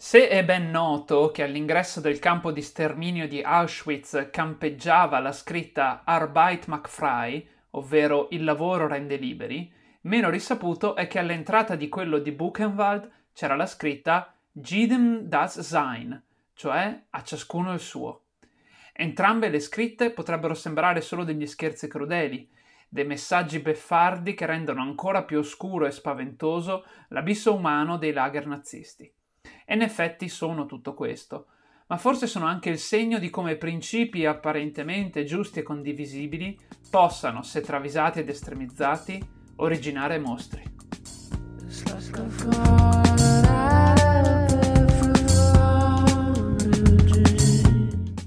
Se è ben noto che all'ingresso del campo di sterminio di Auschwitz campeggiava la scritta Arbeit macht frei, ovvero il lavoro rende liberi, meno risaputo è che all'entrata di quello di Buchenwald c'era la scritta Jedem das Sein, cioè a ciascuno il suo. Entrambe le scritte potrebbero sembrare solo degli scherzi crudeli, dei messaggi beffardi che rendono ancora più oscuro e spaventoso l'abisso umano dei lager nazisti. E in effetti sono tutto questo, ma forse sono anche il segno di come principi apparentemente giusti e condivisibili possano, se travisati ed estremizzati, originare mostri.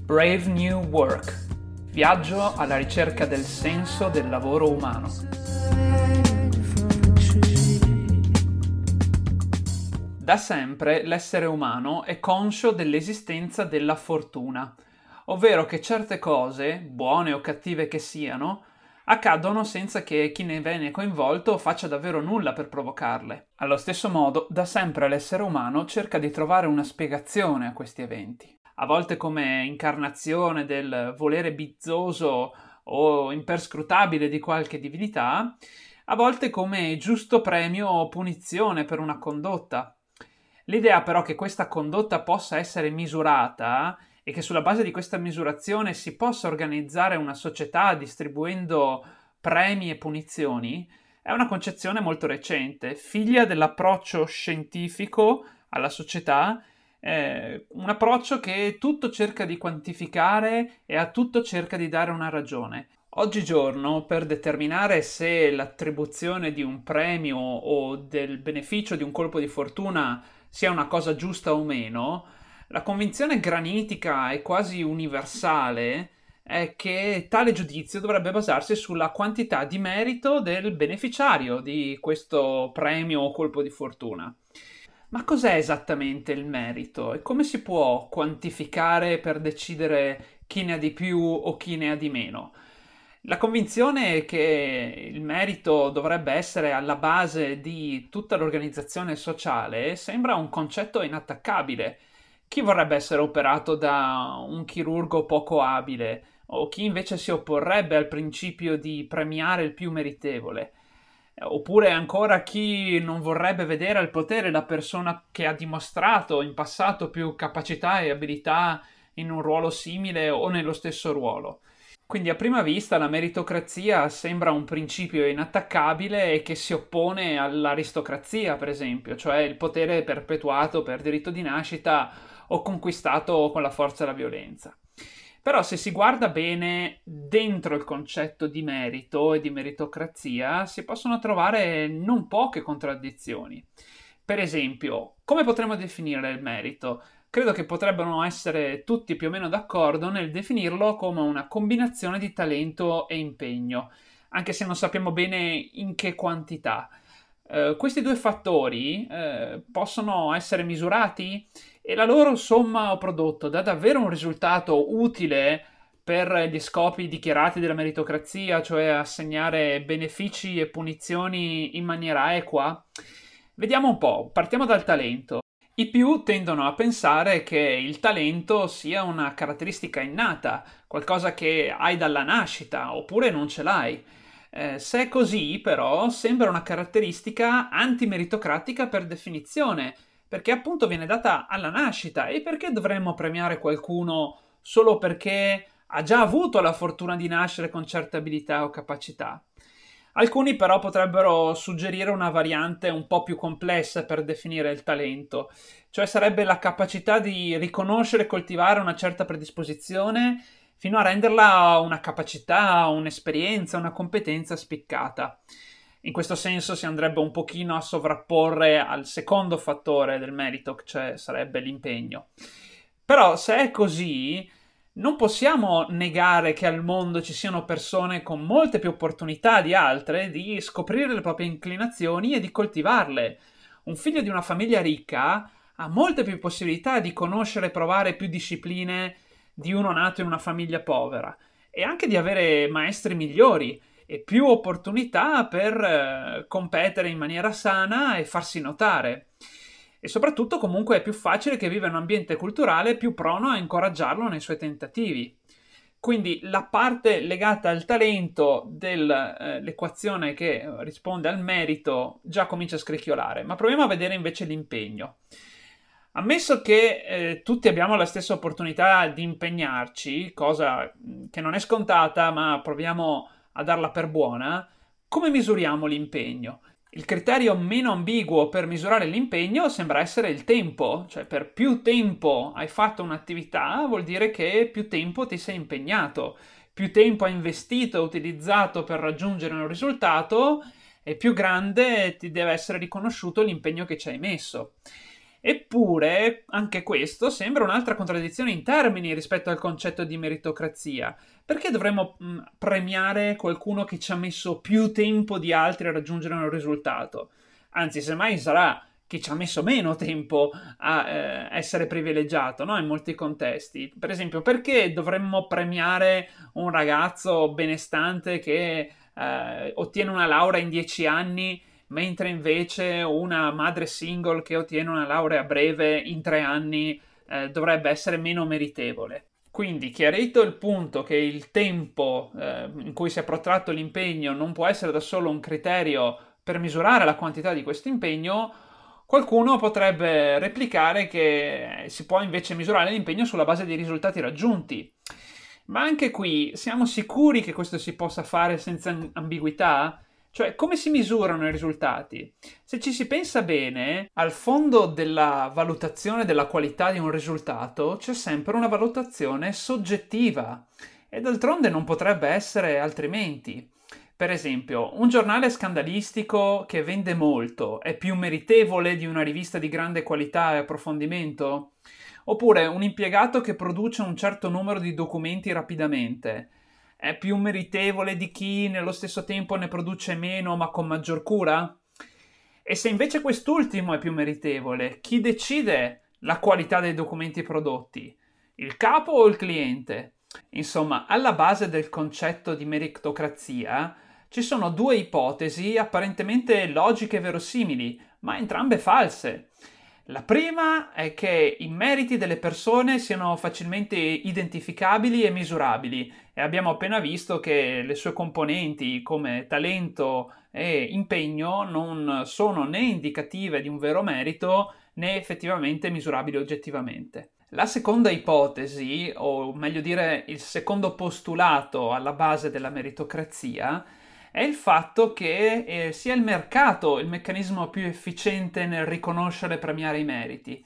Brave New Work. Viaggio alla ricerca del senso del lavoro umano. Da sempre l'essere umano è conscio dell'esistenza della fortuna, ovvero che certe cose, buone o cattive che siano, accadono senza che chi ne viene coinvolto faccia davvero nulla per provocarle. Allo stesso modo, da sempre l'essere umano cerca di trovare una spiegazione a questi eventi, a volte come incarnazione del volere bizzoso o imperscrutabile di qualche divinità, a volte come giusto premio o punizione per una condotta, L'idea però che questa condotta possa essere misurata e che sulla base di questa misurazione si possa organizzare una società distribuendo premi e punizioni è una concezione molto recente, figlia dell'approccio scientifico alla società, eh, un approccio che tutto cerca di quantificare e a tutto cerca di dare una ragione. Oggigiorno, per determinare se l'attribuzione di un premio o del beneficio di un colpo di fortuna sia una cosa giusta o meno, la convinzione granitica e quasi universale è che tale giudizio dovrebbe basarsi sulla quantità di merito del beneficiario di questo premio o colpo di fortuna. Ma cos'è esattamente il merito e come si può quantificare per decidere chi ne ha di più o chi ne ha di meno? La convinzione che il merito dovrebbe essere alla base di tutta l'organizzazione sociale sembra un concetto inattaccabile. Chi vorrebbe essere operato da un chirurgo poco abile o chi invece si opporrebbe al principio di premiare il più meritevole? Oppure ancora chi non vorrebbe vedere al potere la persona che ha dimostrato in passato più capacità e abilità in un ruolo simile o nello stesso ruolo. Quindi a prima vista la meritocrazia sembra un principio inattaccabile e che si oppone all'aristocrazia, per esempio, cioè il potere perpetuato per diritto di nascita o conquistato con la forza e la violenza. Però se si guarda bene dentro il concetto di merito e di meritocrazia si possono trovare non poche contraddizioni. Per esempio, come potremmo definire il merito? Credo che potrebbero essere tutti più o meno d'accordo nel definirlo come una combinazione di talento e impegno, anche se non sappiamo bene in che quantità. Uh, questi due fattori uh, possono essere misurati e la loro somma o prodotto dà davvero un risultato utile per gli scopi dichiarati della meritocrazia, cioè assegnare benefici e punizioni in maniera equa? Vediamo un po', partiamo dal talento. I più tendono a pensare che il talento sia una caratteristica innata, qualcosa che hai dalla nascita, oppure non ce l'hai. Eh, se è così, però, sembra una caratteristica antimeritocratica per definizione, perché appunto viene data alla nascita. E perché dovremmo premiare qualcuno solo perché ha già avuto la fortuna di nascere con certe abilità o capacità? Alcuni però potrebbero suggerire una variante un po' più complessa per definire il talento, cioè sarebbe la capacità di riconoscere e coltivare una certa predisposizione fino a renderla una capacità, un'esperienza, una competenza spiccata. In questo senso si andrebbe un pochino a sovrapporre al secondo fattore del merito, cioè sarebbe l'impegno. Però se è così, non possiamo negare che al mondo ci siano persone con molte più opportunità di altre di scoprire le proprie inclinazioni e di coltivarle. Un figlio di una famiglia ricca ha molte più possibilità di conoscere e provare più discipline di uno nato in una famiglia povera e anche di avere maestri migliori e più opportunità per eh, competere in maniera sana e farsi notare. E soprattutto comunque è più facile che viva in un ambiente culturale più prono a incoraggiarlo nei suoi tentativi. Quindi la parte legata al talento dell'equazione eh, che risponde al merito già comincia a scricchiolare, ma proviamo a vedere invece l'impegno. Ammesso che eh, tutti abbiamo la stessa opportunità di impegnarci, cosa che non è scontata, ma proviamo a darla per buona, come misuriamo l'impegno? Il criterio meno ambiguo per misurare l'impegno sembra essere il tempo, cioè per più tempo hai fatto un'attività vuol dire che più tempo ti sei impegnato, più tempo hai investito e utilizzato per raggiungere un risultato e più grande ti deve essere riconosciuto l'impegno che ci hai messo. Eppure, anche questo sembra un'altra contraddizione in termini rispetto al concetto di meritocrazia. Perché dovremmo mh, premiare qualcuno che ci ha messo più tempo di altri a raggiungere un risultato? Anzi, semmai sarà chi ci ha messo meno tempo a eh, essere privilegiato no? in molti contesti. Per esempio, perché dovremmo premiare un ragazzo benestante che eh, ottiene una laurea in dieci anni mentre invece una madre single che ottiene una laurea breve in tre anni eh, dovrebbe essere meno meritevole. Quindi, chiarito il punto che il tempo eh, in cui si è protratto l'impegno non può essere da solo un criterio per misurare la quantità di questo impegno, qualcuno potrebbe replicare che si può invece misurare l'impegno sulla base dei risultati raggiunti. Ma anche qui siamo sicuri che questo si possa fare senza ambiguità? Cioè, come si misurano i risultati? Se ci si pensa bene, al fondo della valutazione della qualità di un risultato c'è sempre una valutazione soggettiva e d'altronde non potrebbe essere altrimenti. Per esempio, un giornale scandalistico che vende molto è più meritevole di una rivista di grande qualità e approfondimento? Oppure un impiegato che produce un certo numero di documenti rapidamente è più meritevole di chi nello stesso tempo ne produce meno ma con maggior cura? E se invece quest'ultimo è più meritevole, chi decide la qualità dei documenti prodotti? Il capo o il cliente? Insomma, alla base del concetto di meritocrazia ci sono due ipotesi apparentemente logiche e verosimili, ma entrambe false. La prima è che i meriti delle persone siano facilmente identificabili e misurabili e abbiamo appena visto che le sue componenti come talento e impegno non sono né indicative di un vero merito né effettivamente misurabili oggettivamente. La seconda ipotesi, o meglio dire il secondo postulato alla base della meritocrazia, è il fatto che eh, sia il mercato il meccanismo più efficiente nel riconoscere e premiare i meriti.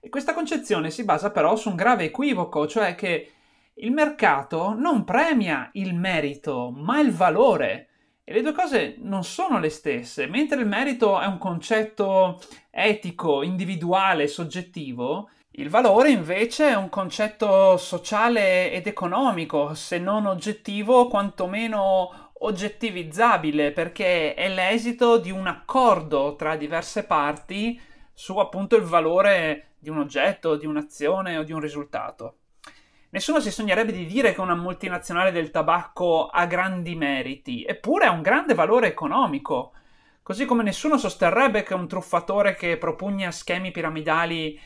E questa concezione si basa però su un grave equivoco, cioè che il mercato non premia il merito, ma il valore. E le due cose non sono le stesse. Mentre il merito è un concetto etico, individuale, soggettivo, il valore invece è un concetto sociale ed economico, se non oggettivo, quantomeno oggettivizzabile, perché è l'esito di un accordo tra diverse parti su appunto il valore di un oggetto, di un'azione o di un risultato. Nessuno si sognerebbe di dire che una multinazionale del tabacco ha grandi meriti, eppure ha un grande valore economico. Così come nessuno sosterrebbe che un truffatore che propugna schemi piramidali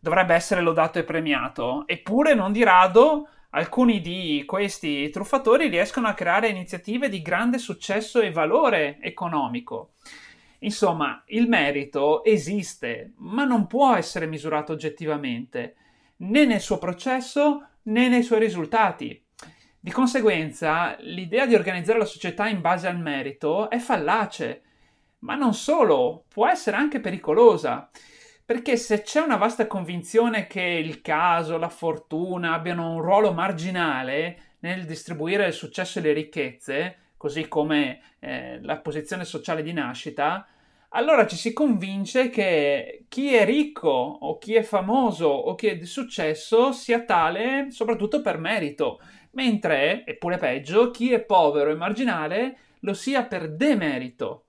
dovrebbe essere lodato e premiato, eppure non di rado alcuni di questi truffatori riescono a creare iniziative di grande successo e valore economico. Insomma, il merito esiste, ma non può essere misurato oggettivamente, né nel suo processo né nei suoi risultati. Di conseguenza, l'idea di organizzare la società in base al merito è fallace, ma non solo, può essere anche pericolosa, perché se c'è una vasta convinzione che il caso, la fortuna abbiano un ruolo marginale nel distribuire il successo e le ricchezze, così come eh, la posizione sociale di nascita, allora ci si convince che chi è ricco o chi è famoso o chi è di successo sia tale soprattutto per merito, mentre, eppure peggio, chi è povero e marginale lo sia per demerito.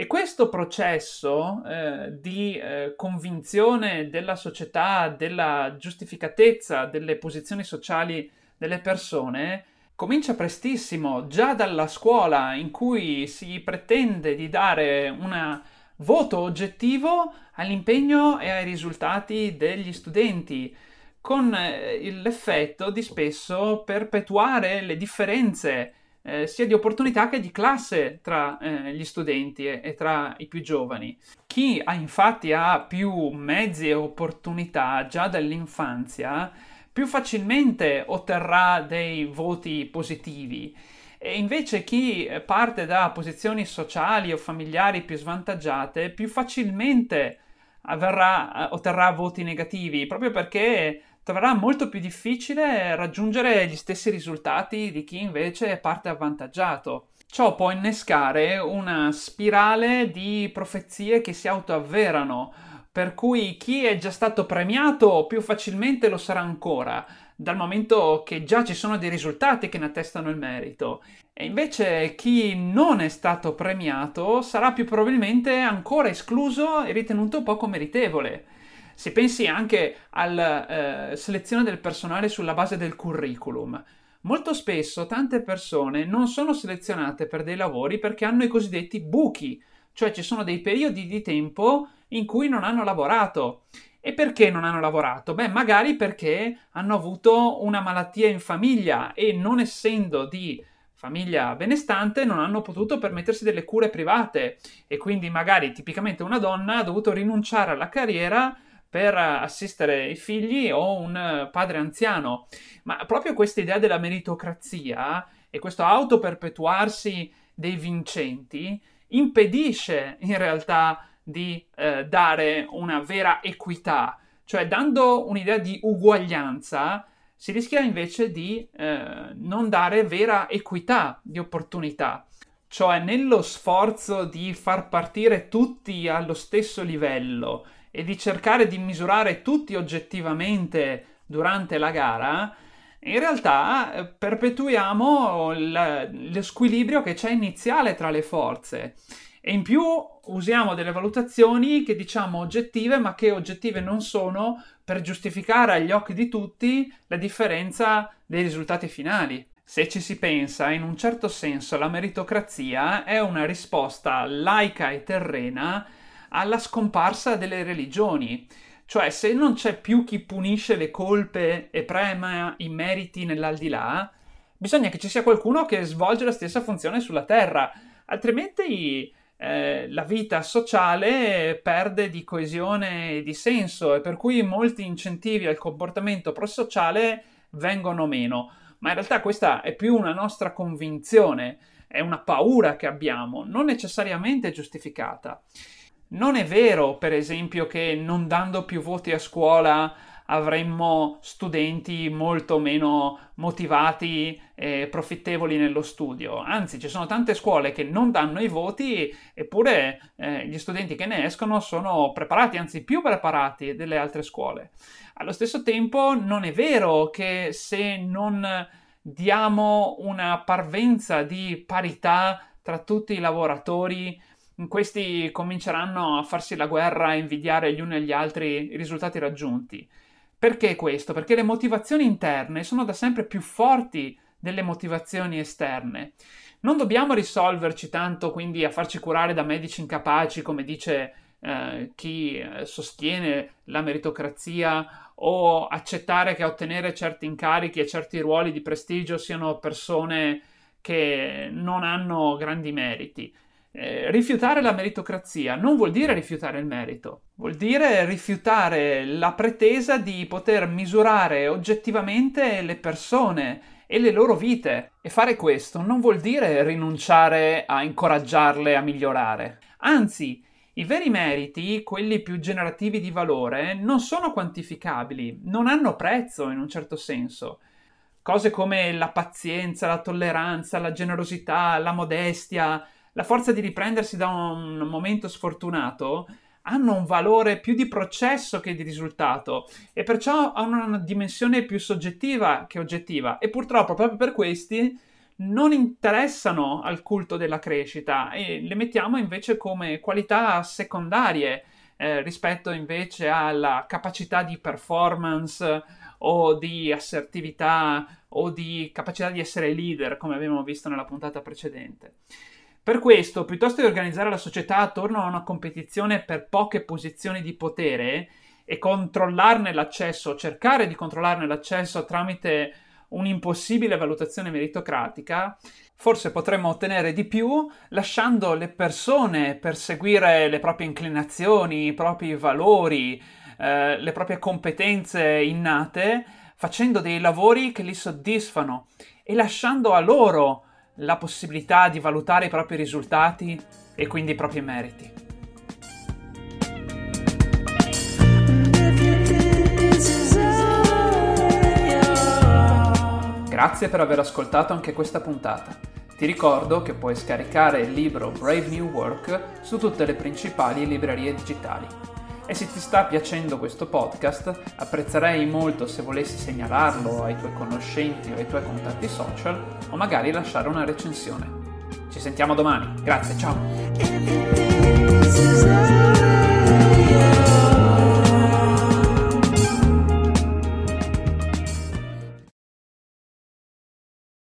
E questo processo eh, di eh, convinzione della società, della giustificatezza delle posizioni sociali delle persone, comincia prestissimo, già dalla scuola in cui si pretende di dare una voto oggettivo all'impegno e ai risultati degli studenti, con eh, l'effetto di spesso perpetuare le differenze eh, sia di opportunità che di classe tra eh, gli studenti e, e, tra i più giovani. Chi ha, infatti ha più mezzi e opportunità già dall'infanzia, più facilmente otterrà dei voti positivi. E invece chi parte da posizioni sociali o familiari più svantaggiate, più facilmente avverrà, otterrà voti negativi, proprio perché troverà molto più difficile raggiungere gli stessi risultati di chi invece parte avvantaggiato. Ciò può innescare una spirale di profezie che si autoavverano, per cui chi è già stato premiato più facilmente lo sarà ancora, dal momento che già ci sono dei risultati che ne attestano il merito. E invece chi non è stato premiato sarà più probabilmente ancora escluso e ritenuto poco meritevole. Si pensi anche alla eh, selezione del personale sulla base del curriculum. Molto spesso tante persone non sono selezionate per dei lavori perché hanno i cosiddetti buchi, cioè ci sono dei periodi di tempo in cui non hanno lavorato. E perché non hanno lavorato? Beh, magari perché hanno avuto una malattia in famiglia e non essendo di famiglia benestante non hanno potuto permettersi delle cure private e quindi magari tipicamente una donna ha dovuto rinunciare alla carriera per assistere i figli o un padre anziano. Ma proprio questa idea della meritocrazia e questo autoperpetuarsi dei vincenti impedisce in realtà di eh, dare una vera equità, cioè dando un'idea di uguaglianza si rischia invece di eh, non dare vera equità di opportunità. Cioè nello sforzo di far partire tutti allo stesso livello e di cercare di misurare tutti oggettivamente durante la gara, in realtà eh, perpetuiamo lo squilibrio che c'è iniziale tra le forze e in più usiamo delle valutazioni che diciamo oggettive ma che oggettive non sono per giustificare agli occhi di tutti la differenza dei risultati finali. Se ci si pensa, in un certo senso la meritocrazia è una risposta laica e terrena alla scomparsa delle religioni. Cioè, se non c'è più chi punisce le colpe e prema i meriti nell'aldilà, bisogna che ci sia qualcuno che svolge la stessa funzione sulla Terra, altrimenti eh, la vita sociale perde di coesione e di senso e per cui molti incentivi al comportamento prosociale vengono meno. Ma in realtà questa è più una nostra convinzione, è una paura che abbiamo, non necessariamente giustificata. Non è vero, per esempio, che non dando più voti a scuola avremmo studenti molto meno motivati e profittevoli nello studio. Anzi, ci sono tante scuole che non danno i voti, eppure eh, gli studenti che ne escono sono preparati, anzi più preparati delle altre scuole. Allo stesso tempo, non è vero che se non diamo una parvenza di parità tra tutti i lavoratori, questi cominceranno a farsi la guerra e invidiare gli uni agli altri i risultati raggiunti. Perché questo? Perché le motivazioni interne sono da sempre più forti delle motivazioni esterne. Non dobbiamo risolverci tanto quindi a farci curare da medici incapaci, come dice eh, chi eh, sostiene la meritocrazia, o accettare che ottenere certi incarichi e certi ruoli di prestigio siano persone che non hanno grandi meriti. Eh, rifiutare la meritocrazia non vuol dire rifiutare il merito, vuol dire rifiutare la pretesa di poter misurare oggettivamente le persone e le loro vite. E fare questo non vuol dire rinunciare a incoraggiarle a migliorare. Anzi, i veri meriti, quelli più generativi di valore, non sono quantificabili, non hanno prezzo in un certo senso. Cose come la pazienza, la tolleranza, la generosità, la modestia, la forza di riprendersi da un momento sfortunato hanno un valore più di processo che di risultato e perciò hanno una dimensione più soggettiva che oggettiva e purtroppo proprio per questi non interessano al culto della crescita e le mettiamo invece come qualità secondarie eh, rispetto invece alla capacità di performance o di assertività o di capacità di essere leader come abbiamo visto nella puntata precedente. Per questo, piuttosto che organizzare la società attorno a una competizione per poche posizioni di potere e controllarne l'accesso, cercare di controllarne l'accesso tramite un'impossibile valutazione meritocratica, forse potremmo ottenere di più lasciando le persone perseguire le proprie inclinazioni, i propri valori, eh, le proprie competenze innate, facendo dei lavori che li soddisfano e lasciando a loro la possibilità di valutare i propri risultati e quindi i propri meriti. Grazie per aver ascoltato anche questa puntata. Ti ricordo che puoi scaricare il libro Brave New Work su tutte le principali librerie digitali. E se ti sta piacendo questo podcast, apprezzerei molto se volessi segnalarlo ai tuoi conoscenti o ai tuoi contatti social o magari lasciare una recensione. Ci sentiamo domani. Grazie, ciao!